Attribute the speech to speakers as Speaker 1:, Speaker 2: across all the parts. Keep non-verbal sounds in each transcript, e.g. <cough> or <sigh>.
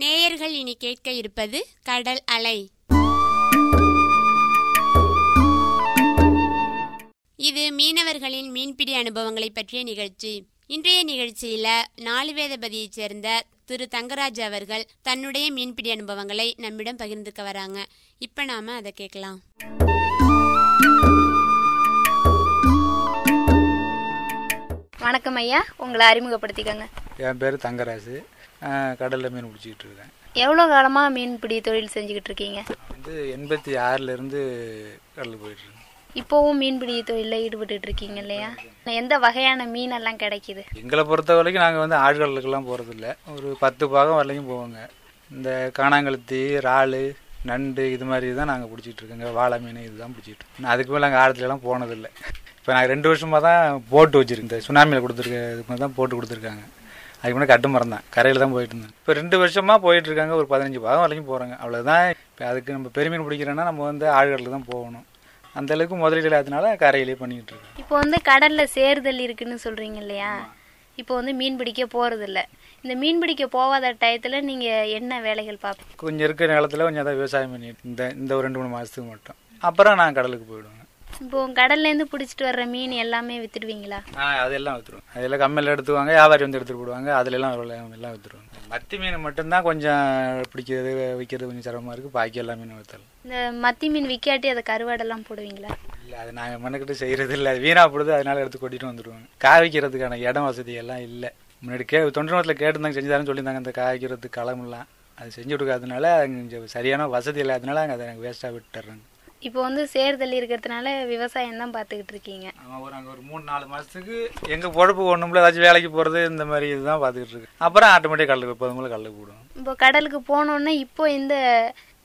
Speaker 1: நேயர்கள் இனி கேட்க இருப்பது கடல் அலை. இது மீனவர்களின் மீன்பிடி அனுபவங்களை பற்றிய நிகழ்ச்சி. இன்றைய நிகழ்ச்சியில நாலுவேதபதியைச் சேர்ந்த திரு தங்கராஜ் அவர்கள் தன்னுடைய மீன்பிடி அனுபவங்களை நம்மிடம் பகிர்ந்துக்க வராங்க. இப்ப நாம அதை கேட்கலாம்.
Speaker 2: வணக்கம் ஐயா. உங்களை அறிமுகப்படுத்திக்கோங்க.
Speaker 3: என் பேர் தங்கராசு அஹ் கடல்ல மீன் பிடிச்சிக்கிட்டு இருக்கேன்.
Speaker 2: எவ்வளோ காலமாக மீன்பிடி தொழில் செஞ்சுக்கிட்டு இருக்கீங்க?
Speaker 3: வந்து எண்பத்தி ஆறுலேருந்து கடலுக்கு போயிட்டுருக்கேன்
Speaker 2: இப்போவும் மீன்பிடி தொழிலில் ஈடுபட்டுட்டு இருக்கீங்க இல்லையா? எந்த வகையான மீனெல்லாம் கிடைக்குது?
Speaker 3: எங்களை பொறுத்த வரைக்கும் நாங்கள் வந்து ஆழ்கடலுக்கெல்லாம் போகிறதில்ல ஒரு பத்து பாகம் வரலையும் போவோங்க. இந்த காணாங்கழுத்தி இறால் நண்டு இது மாதிரி தான் நாங்கள் பிடிச்சிட்டு இருக்கோங்க. வாழை மீன் இதுதான் பிடிச்சிட்டு இருக்கோம். அதுக்கு மேலே நாங்கள் ஆழத்துலலாம் போனதில்லை. இப்போ நாங்கள் ரெண்டு வருஷமாக தான் போட்டு வச்சிருக்கோம். இந்த சுனாமியில் கொடுத்துருக்க இதுக்கு மாதிரி தான் போட்டு கொடுத்துருக்காங்க. அதுக்கு முன்னாடி கட்டு மரம் தான் கரையில் தான் போயிட்டு இருந்தேன் இப்போ ரெண்டு வருஷமாக போயிட்டு இருக்காங்க ஒரு பதினஞ்சு பாகம் வரைக்கும் போகிறாங்க அவ்வளோதான் இப்போ அதுக்கு நம்ம பெருமீன் பிடிக்கிறோன்னா நம்ம வந்து ஆழ்கடலுக்கு தான் போகணும். அந்த அளவுக்கு முதலீடு இல்லாதனால கரையிலே பண்ணிக்கிட்டு இருக்கோம்.
Speaker 2: இப்போ வந்து கடலில் சேறுதல் இருக்குன்னு சொல்கிறீங்க இல்லையா? இப்போ வந்து மீன் பிடிக்க போகிறதில்ல இந்த மீன் பிடிக்க போகாத டயத்தில் நீங்கள் என்ன வேலைகள் பார்ப்பீங்க
Speaker 3: கொஞ்சம் இருக்கிற நிலத்துல கொஞ்சம் தான் விவசாயம் பண்ணிட்டு இந்த இந்த ஒரு ரெண்டு மூணு மாதத்துக்கு மட்டும். அப்புறம் நான் கடலுக்கு போயிடுவேன்.
Speaker 2: இப்போ கடல்லேருந்து பிடிச்சிட்டு வர்ற மீன் எல்லாமே வித்துடுவீங்களா?
Speaker 3: ஆ அதெல்லாம் விற்றுருவோம் அதெல்லாம் கம்மியில் எடுத்துவாங்க வியாபாரி வந்து எடுத்துட்டு போடுவாங்க அதுல எல்லாம் எல்லாம் எல்லாம் விற்றுருவாங்க மத்தி மீன் மட்டும்தான் கொஞ்சம் பிடிக்கிறது விற்கிறது கொஞ்சம் சிரமமாக இருக்குது பாக்கி எல்லா மீனும் விற்றலாம்
Speaker 2: இந்த மத்தி மீன் விற்காட்டி அதை கருவாடெல்லாம் போடுவீங்களா?
Speaker 3: இல்லை அது நாங்கள் மண்ணுக்கிட்ட செய்கிறது இல்லை. அது வீணாக போடுது அதனால எடுத்து கொட்டிட்டு வந்துடுவாங்க காய் வைக்கிறதுக்கான இடம் வசதி எல்லாம் இல்லை. முன்னாடி கே தொண்டனத்தில் கேட்டுருந்தாங்க செஞ்சு தரேன்னு சொல்லியிருந்தாங்க. அந்த காய் வைக்கிறதுக்கு களமெல்லாம் அது செஞ்சு கொடுக்காதனால கொஞ்சம் சரியான வசதி இல்லாதனால அங்கே அதை எனக்கு வேஸ்ட்டாக விட்டுறாங்க
Speaker 2: இப்போ வந்து சேர்தல் இருக்கிறதுனால விவசாயம் தான் பார்த்துக்கிட்டு இருக்கீங்க.
Speaker 3: ஆமாம் ஒரு அங்கே ஒரு மூணு நாலு மாதத்துக்கு எங்கள் பொழப்பு ஒன்றும்ல ஏதாச்சும் வேலைக்கு போகிறது இந்த மாதிரி இதுதான் பார்த்துக்கிட்டு இருக்கு. அப்புறம் ஆட்டோமேட்டிக் கடலுக்கு எப்போதும் கடலுக்கு போடுவோம்
Speaker 2: இப்போ கடலுக்கு போனோன்னே இப்போ இந்த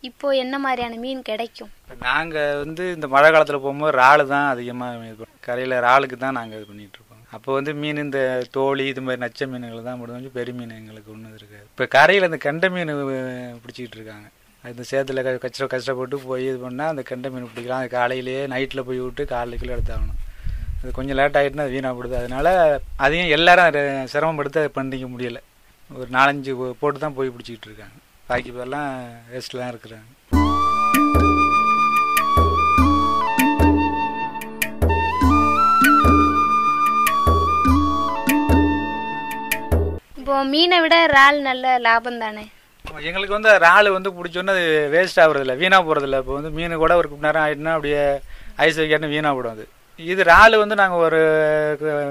Speaker 2: இப்போ என்ன மாதிரியான மீன் கிடைக்கும்?
Speaker 3: நாங்கள் வந்து இந்த மழை காலத்தில் போகும்போது இறாலு தான் அதிகமாக இது பண்ணுவோம் கரையில் இறாலுக்கு தான் நாங்கள் இது பண்ணிகிட்டு இருப்போம் அப்போ வந்து மீன் இந்த தோழி இது மாதிரி நச்ச மீன்கள் தான் முடிஞ்சு பெரிய மீன் எங்களுக்கு ஒன்றும் இருக்காது. இப்போ கரையில் இந்த கெண்டை மீன் பிடிச்சிக்கிட்டு இருக்காங்க. இந்த சேத்துல க- கஷ்ட கஷ்டப்பட்டு போய் இது பண்ணால் அந்த கெண்டை மீன் பிடிக்கலாம். அது காலையிலேயே நைட்டில் போய் விட்டு காலையில கிலோ எடுத்தாகணும். அது கொஞ்சம் லேட் ஆகிட்டுனா அது வீணாக அதனால அதையும் எல்லாரும் அதை சிரமப்படுத்த பண்ணிக்க முடியல. ஒரு நாலஞ்சு போட்டு தான் போய் பிடிச்சிக்கிட்டு இருக்காங்க. பாக்கி பேர்லாம் தான் இருக்கிறாங்க.
Speaker 2: இப்போ மீனை விட இறால் நல்ல லாபம் தானே?
Speaker 3: எங்களுக்கு வந்து இறால் வந்து பிடிச்சோன்னா அது வேஸ்ட் ஆகுறதில்ல வீணாக போகிறதில்ல இப்போ வந்து மீன் கூட ஒரு நேரம் ஆகிட்டுனா அப்படியே ஐஸ் வைக்காட்டு வீணாக போடும் அது. இது இறால் வந்து நாங்கள் ஒரு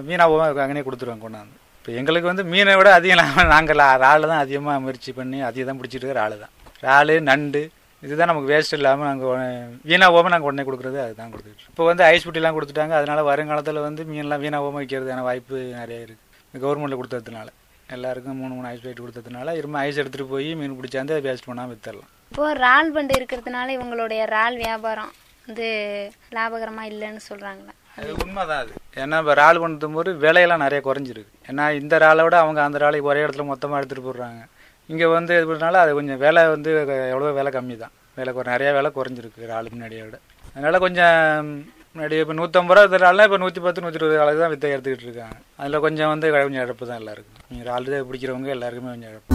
Speaker 3: வீணாக போகாம அங்கனே கொடுத்துருவோம் கொண்டாந்து. இப்போ எங்களுக்கு வந்து மீனை விட அதிகம் இல்லாமல் <laughs> நாங்கள் இறால் தான் அதிகமாக முயற்சி பண்ணி அதிகம் தான் பிடிச்சிட்டு இருக்கிற இறால் தான். இறால் நண்டு இதுதான் நமக்கு வேஸ்ட் இல்லாமல் நாங்கள் வீணாக போகாமல் நாங்கள் உடனே கொடுக்குறது அதுதான் கொடுத்துட்டு இப்போ வந்து ஐஸ் புட்டிலாம் கொடுத்துட்டாங்க அதனால் வருங்காலத்தில் வந்து மீன்லாம் வீணாக போகாமல் வைக்கிறதுக்கான வாய்ப்பு நிறைய இருக்குது கவர்மெண்ட்டில் கொடுத்ததுனால. எல்லாருக்கும் மூணு மூணு ஐஸ் பிளேட் கொடுத்ததுனால இரும்ப ஐஸ் எடுத்துகிட்டு போய் மீன் பிடிச்சாந்து அதை வேஸ்ட் பண்ணாமல் வித்தரலாம்
Speaker 2: இப்போ இறால் பண்டு இருக்கிறதுனால இவங்களுடைய இறால் வியாபாரம் வந்து லாபகரமா இல்லைன்னு சொல்றாங்களே?
Speaker 3: அது உண்மைதான் அது. ஏன்னா இப்போ இறால் பண்ணும் போது விலையெல்லாம் நிறைய குறைஞ்சிருக்கு. ஏன்னா இந்த இறாலை விட அவங்க அந்த இறாலை ஒரே இடத்துல மொத்தமாக எடுத்துகிட்டு போடுறாங்க. இங்கே வந்து இது பண்ணனால அது கொஞ்சம் விலை வந்து எவ்வளோ விலை கம்மி தான் விலை நிறைய விலை குறைஞ்சிருக்கு இறால் முன்னாடியை விட. அதனால கொஞ்சம் முன்னாடி இப்போ நூற்றம்பது ரூபா இறால்னா இப்போ நூற்றி பத்து நூற்றி இருபது அளவுக்கு தான் வித்தை எடுத்துக்கிட்டு இருக்காங்க. அதில் கொஞ்சம் வந்து கொஞ்சம் இழப்பு தான் எல்லாருக்கும். நீங்கள் இறால் பிடிக்கிறவங்க எல்லாருக்குமே கொஞ்சம் இழப்பு.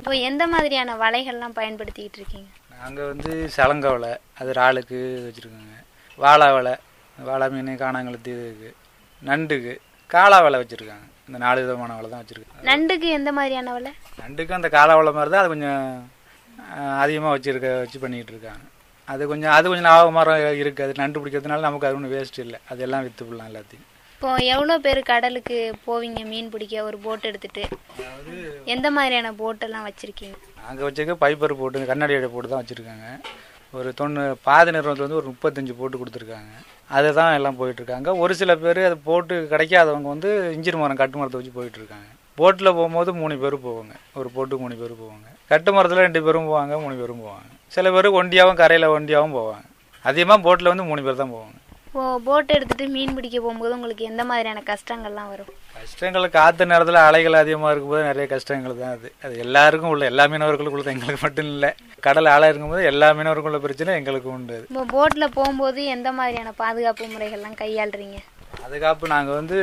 Speaker 2: இப்போ எந்த மாதிரியான வலைகள்லாம் பயன்படுத்திக்கிட்டு இருக்கீங்க?
Speaker 3: நாங்கள் வந்து சலங்க வலை அது இறாலுக்கு வச்சுருக்கோங்க. வாழை வலை வாழை மீன் காணாங்கழுத்து இதுக்கு நண்டுக்கு காளா வலை வச்சுருக்காங்க. இந்த நாலு விதமான வலை தான் வச்சுருக்காங்க
Speaker 2: நண்டுக்கு எந்த மாதிரியான வலை
Speaker 3: நண்டுக்கு அந்த காளா வலை மாதிரி தான் அது கொஞ்சம் அதிகமாக வச்சுருக்க வச்சு பண்ணிக்கிட்டு இருக்காங்க. அது கொஞ்சம் அது கொஞ்சம் லாபமாக இருக்குது அது நண்டு பிடிக்கிறதுனால நமக்கு அது ஒன்றும் வேஸ்ட் இல்லை. அது எல்லாம் விற்று போடலாம் எல்லாத்தையும்.
Speaker 2: இப்போ எவ்வளோ பேர் கடலுக்கு போவீங்க? மீன் பிடிக்க ஒரு போட் எடுத்துட்டு. எந்த மாதிரியான போட்டெல்லாம் வச்சிருக்கீங்க?
Speaker 3: நாங்கள் வச்சிருக்க பைப்பர் போட்டு கண்ணாடி அடை போட்டு தான் வச்சுருக்காங்க. ஒரு தொண்ணூ பாதி நிறுவனத்தில் வந்து ஒரு முப்பத்தஞ்சு போட்டு கொடுத்துருக்காங்க. அதுதான் எல்லாம் போயிட்டுருக்காங்க. ஒரு சில பேர் அது போட்டு கிடைக்காதவங்க வந்து இன்ஜின் மரம் கட்டு மரத்தை வச்சு போயிட்டுருக்காங்க. போட்டில் போகும்போது மூணு பேர் போவாங்க. ஒரு போட்டுக்கு மூணு பேர் போவாங்க. கட்டு மரத்தில் ரெண்டு பேரும் போவாங்க மூணு பேரும் போவாங்க. சில பேர் ஒண்டியாகவும் கரையில் ஒண்டியாகவும் போவாங்க. அதிகமாக போட்டில் வந்து மூணு பேர் தான் போவாங்க.
Speaker 2: இப்போ போட் எடுத்துட்டு மீன் பிடிக்க போகும்போது உங்களுக்கு எந்த மாதிரியான கஷ்டங்கள்லாம் வரும்?
Speaker 3: கஷ்டங்கள் காத்த நேரத்தில் அலைகள் அதிகமாக இருக்கும்போது நிறைய கஷ்டங்கள் தான் அது. அது எல்லாருக்கும் உள்ள எல்லா மீனவர்களுக்கும் உள்ளது. எங்களுக்கு மட்டும் இல்லை. கடல் அலை இருக்கும்போது எல்லா மீனவருக்கும் உள்ள பிரச்சனை எங்களுக்கு உண்டு.
Speaker 2: இப்போ போட்டில் போகும்போது எந்த மாதிரியான பாதுகாப்பு முறைகள்லாம் கையாளுறீங்க?
Speaker 3: பாதுகாப்பு நாங்கள் வந்து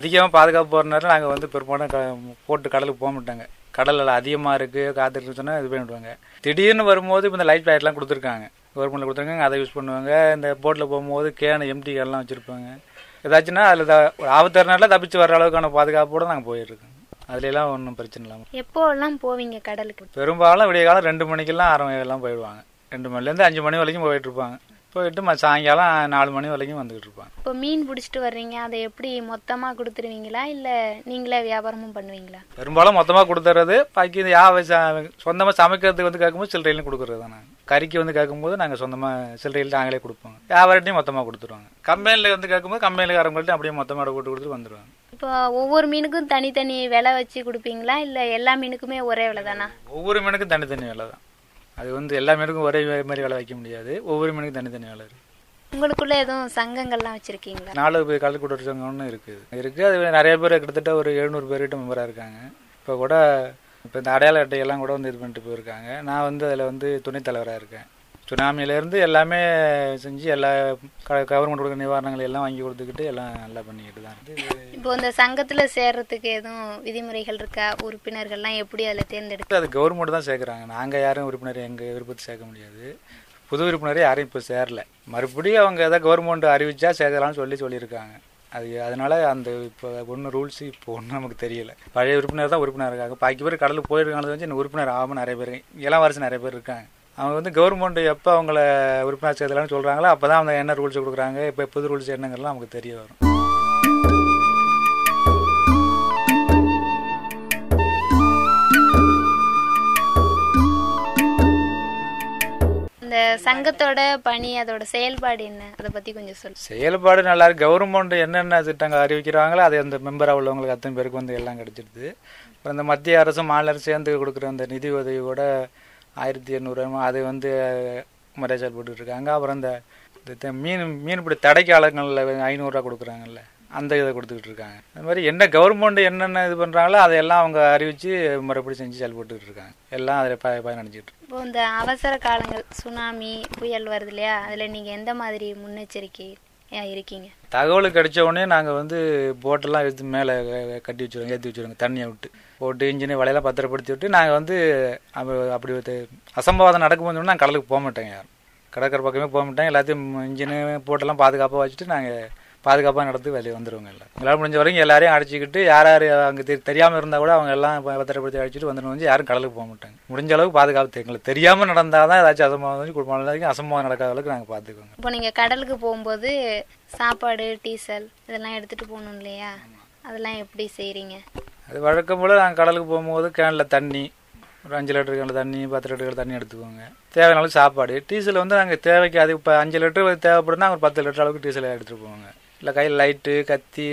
Speaker 3: அதிகமாக பாதுகாப்பு போகிற நேரம் நாங்கள் வந்து பெரும்பாலும் போட்டு கடலுக்கு போக மாட்டாங்க. கடல் அதிகமாக இருக்குது இருக்குன்னு சொன்னால் இது பண்ணிவிடுவாங்க திடீர்னு வரும்போது இப்போ இந்த லைட் லைட்லாம் கொடுத்துருக்காங்க. கவர்மெண்ட்டில் கொடுத்துருக்காங்க அதை யூஸ் பண்ணுவாங்க. இந்த போட்டில் போகும்போது கேனை எம்டி கேன்லாம் வச்சுருப்பாங்க. ஏதாச்சுன்னா அதில் ஒரு ஆபத்து நேரத்தில் தப்பிச்சு வர அளவுக்கான பாதுகாப்போட நாங்கள் போயிட்டுருக்கோம் அதுலலாம் ஒன்றும் பிரச்சனை இல்லாமல்
Speaker 2: எப்போல்லாம் போவீங்க கடலுக்கு?
Speaker 3: பெரும்பாலும் விடிய காலம் ரெண்டு மணிக்கெல்லாம் ஆறு மணிக்கெல்லாம் போயிடுவாங்க. ரெண்டு மணிலேருந்து அஞ்சு மணி வரைக்கும் போயிட்டு இருப்பாங்க. போயிட்டு ம- சாயங்காலம் நாலு மணி வரைக்கும் வந்துக்கிட்டு இருப்பாங்க.
Speaker 2: இப்போ மீன் பிடிச்சிட்டு வர்றீங்க அதை எப்படி மொத்தமாக கொடுத்துருவீங்களா? இல்லை நீங்களே வியாபாரமும் பண்ணுவீங்களா?
Speaker 3: பெரும்பாலும் மொத்தமாக கொடுத்துறது பாக்கி இந்த யாவை சொந்தமாக சமைக்கிறதுக்கு வந்து கேட்கும்போது சில்லறையிலும் கொடுக்குறது தான். நாங்கள் கறிக்கு வந்து கேட்கும்போது நாங்கள் சொந்தமாக சில்லறையில் நாங்களே கொடுப்போம். வியாபாரத்தையும் மொத்தமாக கொடுத்துருவாங்க. கம்பெனியில் வந்து கேட்கும்போது கம்பெனிக்காரங்கள்ட்ட அப்படியே மொத்தமாக போட்டு கொடுத்துட்டு வந்துடுவாங்க
Speaker 2: இப்போ ஒவ்வொரு மீனுக்கும் தனித்தனி விலை வச்சு கொடுப்பீங்களா? இல்லை எல்லா மீனுக்குமே ஒரே விலை தானா
Speaker 3: ஒவ்வொரு மீனுக்கும் தனித்தனி விலை தான் அது வந்து எல்லா மீனுக்கும் ஒரே மாதிரி விலை வைக்க முடியாது. ஒவ்வொரு மீனுக்கும் தனித்தனி விலை இருக்கு.
Speaker 2: உங்களுக்குள்ள எதுவும் சங்கங்கள்லாம் வச்சிருக்கீங்களா?
Speaker 3: நாலு பேர் கல்குடர் சங்கம்னு இருக்குது இருக்குது அது நிறைய பேர் கிட்டத்தட்ட ஒரு எழுநூறு பேர்கிட்ட மெம்பராக இருக்காங்க. இப்போ கூட இப்போ இந்த அடையாள அட்டையெல்லாம் கூட வந்து இது பண்ணிட்டு போயிருக்காங்க. நான் வந்து அதில் வந்து துணைத் தலைவராக இருக்கேன். சுனாமியிலேருந்து எல்லாமே செஞ்சு எல்லா கவர்மெண்ட் கொடுக்குற நிவாரணங்கள் எல்லாம் வாங்கி கொடுத்துக்கிட்டு எல்லாம் நல்லா பண்ணிக்கிட்டு தான் இருக்கு
Speaker 2: இப்போ இந்த சங்கத்துல சேர்றதுக்கு எதுவும் விதிமுறைகள் இருக்கா? உறுப்பினர்கள்லாம் எப்படி அதுல தேர்ந்தெடுக்க?
Speaker 3: அது கவர்மெண்ட் தான் சேர்க்குறாங்க. நாங்கள் யாரும் உறுப்பினர் எங்கள் விருப்பத்தை சேர்க்க முடியாது. புது உறுப்பினர் யாரும் இப்போ சேரல. மறுபடியும் அவங்க எதாவது கவர்மெண்ட் அறிவிச்சா சேர்க்கலாம்னு சொல்லி சொல்லியிருக்காங்க. அது அதனால அந்த இப்போ ஒன்றும் ரூல்ஸ் இப்போ ஒன்றும் நமக்கு தெரியல. பழைய உறுப்பினர் தான் உறுப்பினர் இருக்காங்க. பாக்கி பேர் கடலுக்கு போயிருக்காங்க வந்து உறுப்பினர் ஆகாமல் நிறைய பேர் இளம் வருஷம் நிறைய பேர் இருக்காங்க. அவங்க வந்து கவர்மெண்ட் எப்போ அவங்கள உறுப்பினர் சேர்க்கலாம்னு சொல்கிறாங்களோ அப்போ தான் அவங்க என்ன ரூல்ஸ் கொடுக்குறாங்க இப்போ புது ரூல்ஸ் என்னங்கிறலாம் நமக்கு தெரிய வரும்.
Speaker 2: இந்த சங்கத்தோட பணி அதோட செயல்பாடு என்ன? அதை பத்தி கொஞ்சம் சொல்லு.
Speaker 3: செயல்பாடு நல்லா இருக்கு. கவர்மெண்ட் என்னென்ன திட்டங்கள் அறிவிக்கிறாங்களோ அது அந்த மெம்பராக உள்ளவங்களுக்கு அத்தனை பேருக்கு வந்து எல்லாம் கிடைச்சிடுது. அப்புறம் இந்த மத்திய அரசும் மாநில அரசு சேர்ந்து கொடுக்குற அந்த நிதி உதவி கூட ஆயிரத்தி எண்ணூறு அது வந்து முறையாக செயல்பட்டு இருக்காங்க அப்புறம் இந்த இந்த மீன் மீன்பிடி தடைக்காலங்களில் ஐநூறுரூவா கொடுக்குறாங்கல்ல அந்த இதை கொடுத்துக்கிட்டு இருக்காங்க அது மாதிரி என்ன கவர்மெண்ட் என்னென்ன இது பண்ணுறாங்களோ அதையெல்லாம் அவங்க அறிவித்து முறைப்படி செஞ்சு செயல்பட்டுக்கிட்டு இருக்காங்க எல்லாம் அதில் ப பயனடைஞ்சிட்டு.
Speaker 2: இப்போ இந்த அவசர காலங்கள் சுனாமி புயல் வருது இல்லையா? அதுல நீங்க எந்த மாதிரி முன்னெச்சரிக்கை இருக்கீங்க?
Speaker 3: தகவல் கிடைச்ச உடனே நாங்கள் வந்து போட்டெல்லாம் எடுத்து மேலே கட்டி வச்சுருவோம் ஏற்றி வச்சுருவோங்க தண்ணியை விட்டு. போட்டு இன்ஜினை வலையெல்லாம் பத்திரப்படுத்தி விட்டு நாங்கள் வந்து அப்ப- அப்படி அசம்பாவிதம் நடக்கும்போது நாங்கள் கடலுக்கு போக மாட்டோங்க யாரும். கடற்கரை பக்கமே போக மாட்டோம். எல்லாத்தையும் இன்ஜினு போட்டெல்லாம் பாதுகாப்பாக வச்சுட்டு நாங்கள் பாதுகாப்பாக நடத்தி வெளியே வந்துடுவோங்க எல்லாம் எங்களால் முடிஞ்ச வரைக்கும் எல்லாரையும் அடிச்சுக்கிட்டு யார் யார் அங்கே தெரியாமல் இருந்தால் கூட அவங்க எல்லாம் பத்திரப்படுத்தி அடிச்சுட்டு வந்துடும் வந்து யாரும் கடலுக்கு போக மாட்டாங்க. முடிஞ்ச அளவுக்கு பாதுகாப்பு எங்களுக்கு தெரியாமல் நடந்தால் தான் ஏதாச்சும் அசம்பாவிதம் குடும்பம் வரைக்கும் அசம்பாவிதம் நடக்காத அளவுக்கு நாங்கள் பார்த்துக்குவோங்க
Speaker 2: இப்போ நீங்க கடலுக்கு போகும்போது சாப்பாடு டீசல் இதெல்லாம் எடுத்துட்டு போகணும் இல்லையா? அதெல்லாம் எப்படி செய்றீங்க?
Speaker 3: அது வழக்கம் போல் நாங்கள் கடலுக்கு போகும்போது கேனில் தண்ணி ஒரு அஞ்சு லிட்டர் கேனில் தண்ணி பத்து லிட்டர் தண்ணி எடுத்துக்கோங்க தேவையான அளவுக்கு சாப்பாடு. டீசல் வந்து நாங்கள் தேவைக்கு அது இப்போ அஞ்சு லிட்டர் தேவைப்படுதுன்னா ஒரு பத்து லிட்டர் அளவுக்கு டீசல் எடுத்துகிட்டு போவாங்க. இல்லை கையில் லைட்டு கத்தி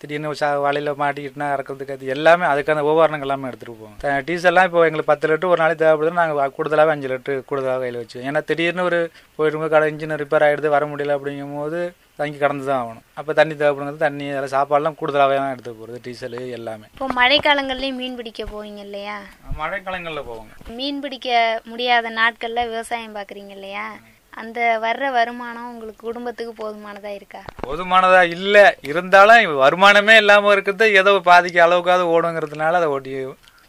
Speaker 3: திடீர்னு சா வலையில் மாட்டிக்கிட்டுனா இறக்கிறது கத்தி எல்லாமே அதுக்கான உபகரணங்கள் எல்லாமே எடுத்துகிட்டு போவோம் டீசல்லாம் இப்போ எங்களுக்கு பத்து லிட்டர் ஒரு நாளைக்கு தேவைப்படுதுன்னா நாங்கள் கூடுதலாகவே அஞ்சு லிட்டர் கூடுதலாக கையில் வச்சு ஏன்னா திடீர்னு ஒரு போயிட்டு கடை இன்ஜின் ரிப்பேர் ஆகிடுது வர முடியல அப்படிங்கும்போது தங்கி கடந்து தான் ஆகணும். அப்போ தண்ணி தேவைப்படுங்கிறது தண்ணி அதெல்லாம் சாப்பாடுலாம் கூடுதலாகவே தான் எடுத்து போகிறது டீசலு எல்லாமே.
Speaker 2: இப்போ மழைக்காலங்கள்லயும் மீன் பிடிக்க போவீங்க இல்லையா?
Speaker 3: மழைக்காலங்களில் போவோங்க.
Speaker 2: மீன் பிடிக்க முடியாத நாட்கள்ல விவசாயம் பாக்குறீங்க இல்லையா? அந்த வர்ற வருமானம் உங்களுக்கு குடும்பத்துக்கு போதுமானதா இருக்கா?
Speaker 3: போதுமானதா இல்ல. இருந்தாலும் வருமானமே இல்லாம இருக்கிறது ஏதோ பாதிக்கு அளவுக்காவது ஓடுங்கிறதுனால அதை ஓட்டி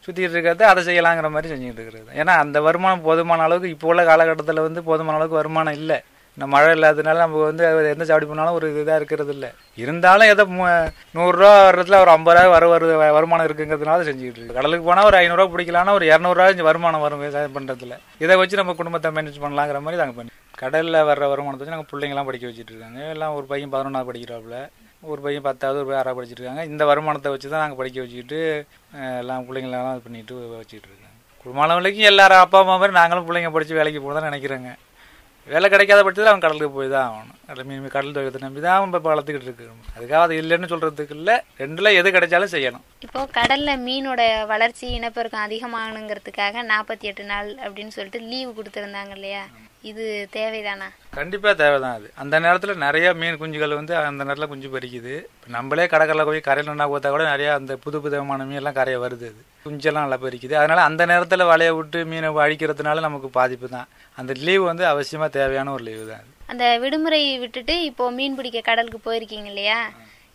Speaker 3: சுத்திட்டு இருக்கிறது அதை செய்யலாங்கிற மாதிரி செஞ்சுட்டு இருக்கிறது. ஏன்னா அந்த வருமானம் போதுமான அளவுக்கு இப்போ உள்ள காலகட்டத்தில் வந்து போதுமான அளவுக்கு வருமானம் இல்லை. இந்த மழை இல்லாததுனால நம்ம வந்து எந்த சாப்பிடி பண்ணாலும் ஒரு இதாக இருக்கிறது இல்லை இருந்தாலும் எதோ மு- நூறுரூவா வர்றதுல ஒரு ஐம்பது ரூபா வர வருது வருமானம் இருக்குங்கிறதுனால செஞ்சுக்கிட்டு இருக்கு கடலுக்கு போனால் ஒரு ஐநூறுரூவா பிடிக்கலாம்னா ஒரு இரநூறுவா வருமானம் வரும் விவசாயம் பண்ணுறதுல இதை வச்சு நம்ம குடும்பத்தை மேனேஜ் பண்ணலாங்கிற மாதிரி நாங்கள் பண்ணி கடலில் வர்ற வருமானத்தை வச்சு நாங்கள் பிள்ளைங்களாம் படிக்க வச்சுட்டு இருக்காங்க. எல்லாம் ஒரு பையன் பதினொன்றாவது படிக்கிறாப்புல. ஒரு பையன் பத்தாவது ஒரு பையன் ஆறாவது படிச்சிட்டு இருக்காங்க. இந்த வருமானத்தை வச்சு தான் நாங்கள் படிக்க வச்சுக்கிட்டு எல்லாம் பிள்ளைங்களெல்லாம் இது பண்ணிட்டு வச்சுட்டு இருக்காங்க. குடும்பம் வரைக்கும் எல்லாரும் அப்பா அம்மா மாதிரி நாங்களும் பிள்ளைங்க படித்து வேலைக்கு போக தான் நினைக்கிறேங்க. வேலை கிடைக்காத பட்சத்தில் அவன் கடலுக்கு போய் தான் ஆகணும். கடல் மீன் கடல் தொழிலத்தை நம்பி தான் அவன் இப்போ வளர்த்துக்கிட்டு இருக்கணும் அதுக்காக அது இல்லைன்னு சொல்கிறதுக்கு இல்லை. ரெண்டில் எது கிடைச்சாலும் செய்யணும்.
Speaker 2: இப்போ கடல்ல மீனோட வளர்ச்சி இனப்பெருக்கம் அதிகமாகணுங்கிறதுக்காக நாற்பத்தி எட்டு நாள் அப்படின்னு சொல்லிட்டு லீவு கொடுத்துருந்தாங்க இல்லையா? இது தேவைதானா?
Speaker 3: கண்டிப்பா தேவைதான் அது. அந்த நேரத்துல நிறைய மீன் குஞ்சுகள் வந்து அந்த நேரத்துல குஞ்சு பறிக்குது. இப்ப நம்மளே கடற்கரையில் போய் கரையில் நின்னா பார்த்தா கூட நிறைய அந்த புது புதமான மீன் எல்லாம் கரையை வருது அது. குஞ்செல்லாம் நல்லா பறிக்குது. அதனால அந்த நேரத்துல வலைய விட்டு மீனை அழிக்கிறதுனால நமக்கு பாதிப்பு தான் அந்த லீவு வந்து அவசியமா தேவையான ஒரு லீவு தான்
Speaker 2: அந்த விடுமுறை விட்டுட்டு இப்போ மீன் பிடிக்க கடலுக்கு போயிருக்கீங்க இல்லையா?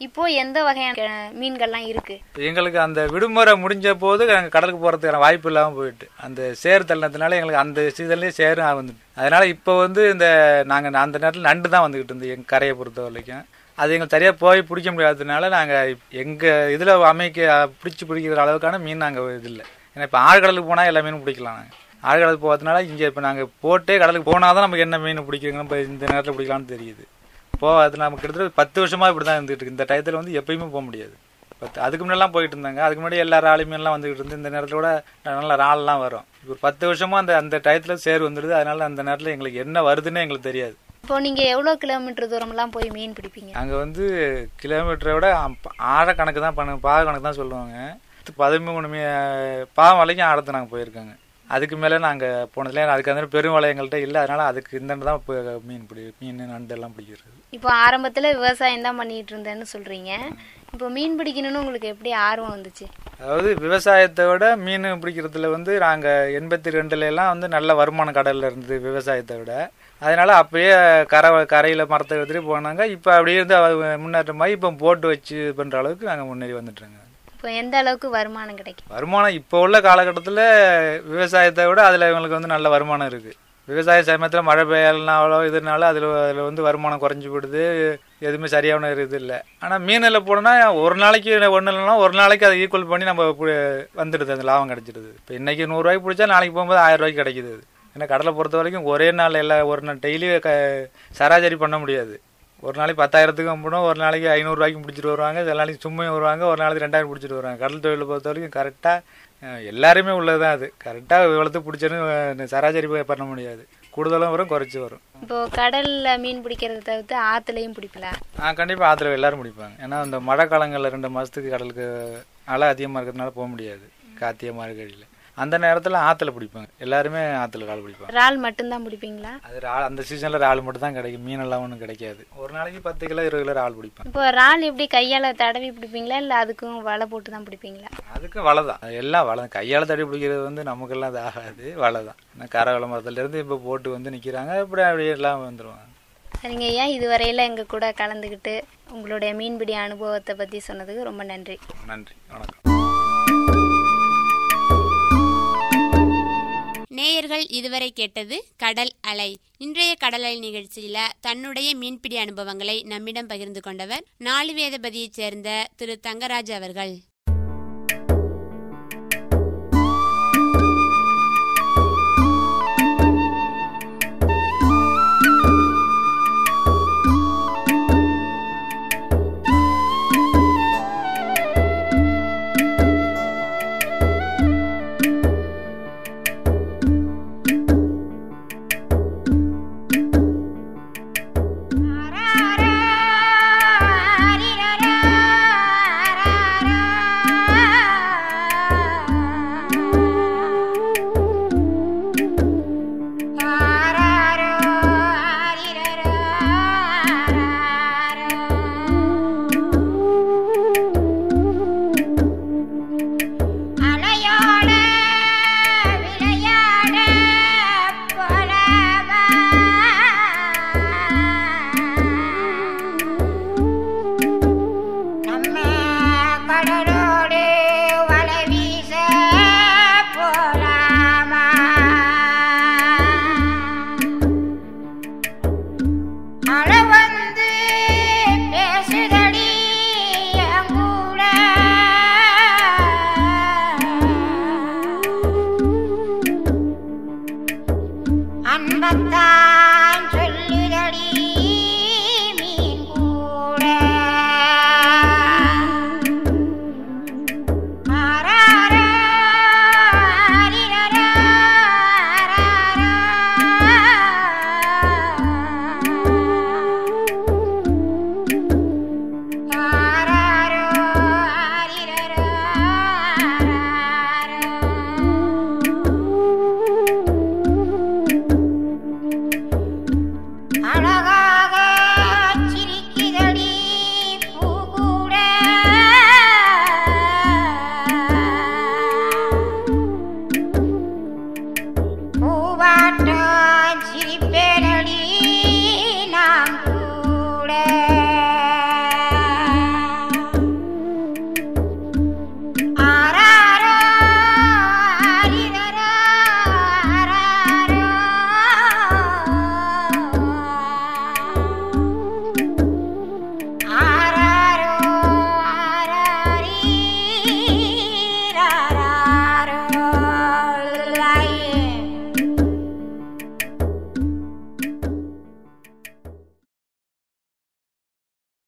Speaker 2: இப்போ எந்த வகையான மீன்கள்லாம் இருக்கு?
Speaker 3: எங்களுக்கு அந்த விடுமுறை முடிஞ்ச போது நாங்கள் கடலுக்கு போகிறதுக்கான வாய்ப்பு இல்லாமல் போயிட்டு அந்த சேர் தள்ளினதுனால எங்களுக்கு அந்த சீசன்லேயே சேரும் வந்து அதனால இப்போ வந்து இந்த நாங்கள் அந்த நேரத்தில் நண்டு தான் வந்துக்கிட்டு இருந்தோம் எங்கள் கரையை பொறுத்த வரைக்கும். அது எங்களுக்கு சரியாக போய் பிடிக்க முடியாததுனால நாங்கள் எங்கள் இதில் அமைக்க பிடிச்சி பிடிக்கிற அளவுக்கான மீன் நாங்கள் இது இல்லை. ஏன்னா இப்போ ஆழ்கடலுக்கு போனால் எல்லா மீனும் பிடிக்கலாம் நாங்கள் ஆழ்கடலுக்கு போகிறதுனால இங்கே இப்போ நாங்கள் போட்டே கடலுக்கு போனால் தான் நமக்கு என்ன மீன் பிடிக்குங்க இப்போ இந்த நேரத்தில் பிடிக்கலாம்னு தெரியுது. இப்போ அது நமக்கு கிட்டத்தட்ட பத்து வருஷமா இப்படி தான் இருந்துட்டு இருக்கு. இந்த டயத்தில் வந்து எப்பயுமே போக முடியாது. பத்து அதுக்கு முன்னெல்லாம் போயிட்டு இருந்தாங்க. அதுக்கு முன்னாடி எல்லா ராளுமே எல்லாம் வந்துகிட்டு இருந்து இந்த நேரத்தில் கூட நல்ல ராள்லாம் வரும். இப்போ ஒரு பத்து வருஷமா அந்த அந்த டயத்தில் சேர் வந்துடுது. அதனால அந்த நேரத்தில் எங்களுக்கு என்ன வருதுன்னே எங்களுக்கு தெரியாது.
Speaker 2: இப்போ நீங்க எவ்வளவு கிலோமீட்டர் தூரம்லாம் போய் மீன் பிடிப்பீங்க?
Speaker 3: அங்கே வந்து கிலோமீட்டரை விட ஆழ கணக்கு தான் பண்ண பாக கணக்கு தான் சொல்லுவாங்க. பதிமூணு மீ பாவம் வரைக்கும் ஆழத்தை நாங்கள் போயிருக்கோங்க. அதுக்கு மேலே நாங்கள் போனதுல அதுக்கு அந்த பெரும் வலை எங்கள்கிட்ட இல்லை அதனால அதுக்கு இந்த தான் இப்போ மீன் பிடி மீன் நண்டு எல்லாம் பிடிக்கிறது.
Speaker 2: இப்போ ஆரம்பத்துல விவசாயம் தான் பண்ணிட்டு இருந்தேன்னு சொல்றீங்க. இப்போ மீன் பிடிக்கணும்னு உங்களுக்கு எப்படி ஆர்வம் வந்துச்சு?
Speaker 3: அதாவது விவசாயத்தை விட மீன் பிடிக்கிறதுல வந்து நாங்கள் எண்பத்தி ரெண்டுல எல்லாம் வந்து நல்ல வருமான கடல்ல இருந்தது விவசாயத்தை விட. அதனால அப்பயே கரை கரையில் மரத்தை எடுத்துட்டு போனாங்க. இப்போ அப்படியே இருந்து முன்னேற்றமாகி இப்போ போட்டு வச்சு பண்ணுற அளவுக்கு நாங்கள் முன்னேறி வந்துட்டுருங்க
Speaker 2: இப்போ எந்த அளவுக்கு வருமானம் கிடைக்கும்?
Speaker 3: வருமானம் இப்போ உள்ள காலகட்டத்தில் விவசாயத்தை விட அதில் இவங்களுக்கு வந்து நல்ல வருமானம் இருக்குது விவசாய சமயத்தில் மழை பெய்யலனாலோ இதனால அதில் அதில் வந்து வருமானம் குறைஞ்சி போடுது எதுவுமே சரியான ஒரு இது இல்லை. ஆனால் மீனில் போனோம்னா ஒரு நாளைக்கு ஒன்றும் இல்லைனா ஒரு நாளைக்கு அதை ஈக்குவல் பண்ணி நம்ம பு- வந்துடுது அந்த லாபம் கிடைச்சிடுது. இப்போ இன்றைக்கி நூறுரூவாய்க்கு பிடிச்சா நாளைக்கு போகும்போது ஆயிரம் ரூபாய்க்கு கிடைக்குது. ஏன்னா கடலை பொறுத்த வரைக்கும் ஒரே நாள் எல்லா ஒரு நாள் டெய்லி க சராசரி பண்ண முடியாது. ஒரு நாளைக்கு பத்தாயிரத்துக்கும் போடும் ஒரு நாளைக்கு ஐநூறுரூவாய்க்கும் பிடிச்சிட்டு வருவாங்க. சில நாளைக்கு சும்மையும் வருவாங்க. ஒரு நாளைக்கு ரெண்டாயிரம் பிடிச்சிட்டு வருவாங்க. கடல் தொழிலை பொறுத்த வரைக்கும் கரெக்டாக எல்லாருமே உள்ளது தான் அது கரெக்டாக இவ்வளோத்து பிடிச்சேன்னு சராசரி போய் பண்ண முடியாது. கூடுதலும் வரும் குறைச்சி வரும்.
Speaker 2: இப்போ கடல்ல மீன் பிடிக்கிறத தவிர்த்து ஆத்துலயும் பிடிப்பல
Speaker 3: ஆ கண்டிப்பாக ஆற்றுல எல்லாரும் பிடிப்பாங்க. ஏன்னா இந்த மழை காலங்களில் ரெண்டு மாதத்துக்கு கடலுக்கு அலை அதிகமாக இருக்கிறதுனால போக முடியாது. காத்திய மார்கழியில். அந்த நேரத்தில் ஆற்றுல பிடிப்பாங்க. எல்லாருமே ஆற்றுல கால் பிடிப்பாங்க.
Speaker 2: இறால் மட்டும்தான் பிடிப்பீங்களா?
Speaker 3: அது ரா அந்த சீசனில் இறால் மட்டும் தான் கிடைக்கும் மீனெல்லாம் ஒன்றும் கிடைக்காது. ஒரு நாளைக்கு பத்து கிலோ இருபது கிலோ இறால் பிடிப்பாங்க
Speaker 2: இப்போ இறால் எப்படி கையால தடவி பிடிப்பீங்களா? இல்ல அதுக்கும் வலை போட்டு தான் பிடிப்பீங்களா?
Speaker 3: அதுக்கும் வலை தான். எல்லாம் வலை தான். கையால் தடி பிடிக்கிறது வந்து நமக்கெல்லாம் அது ஆகாது. வலை தான். நான் கரவலை மரத்துலேருந்து இப்போ போட்டு வந்து நிற்கிறாங்க இப்படி அப்படியே எல்லாம் வந்துடுவாங்க
Speaker 2: சரிங்க ஐயா இதுவரையில எங்க கூட கலந்துக்கிட்டு உங்களுடைய மீன்பிடி அனுபவத்தை பத்தி சொன்னதுக்கு ரொம்ப நன்றி.
Speaker 3: நன்றி. வணக்கம்.
Speaker 1: நேயர்கள் இதுவரை கேட்டது கடல் அலை. இன்றைய கடல் அலை நிகழ்ச்சியில தன்னுடைய மீன்பிடி அனுபவங்களை நம்மிடம் பகிர்ந்து கொண்டவர் நாலு வேதபதியைச் சேர்ந்த திரு தங்கராஜ் அவர்கள்.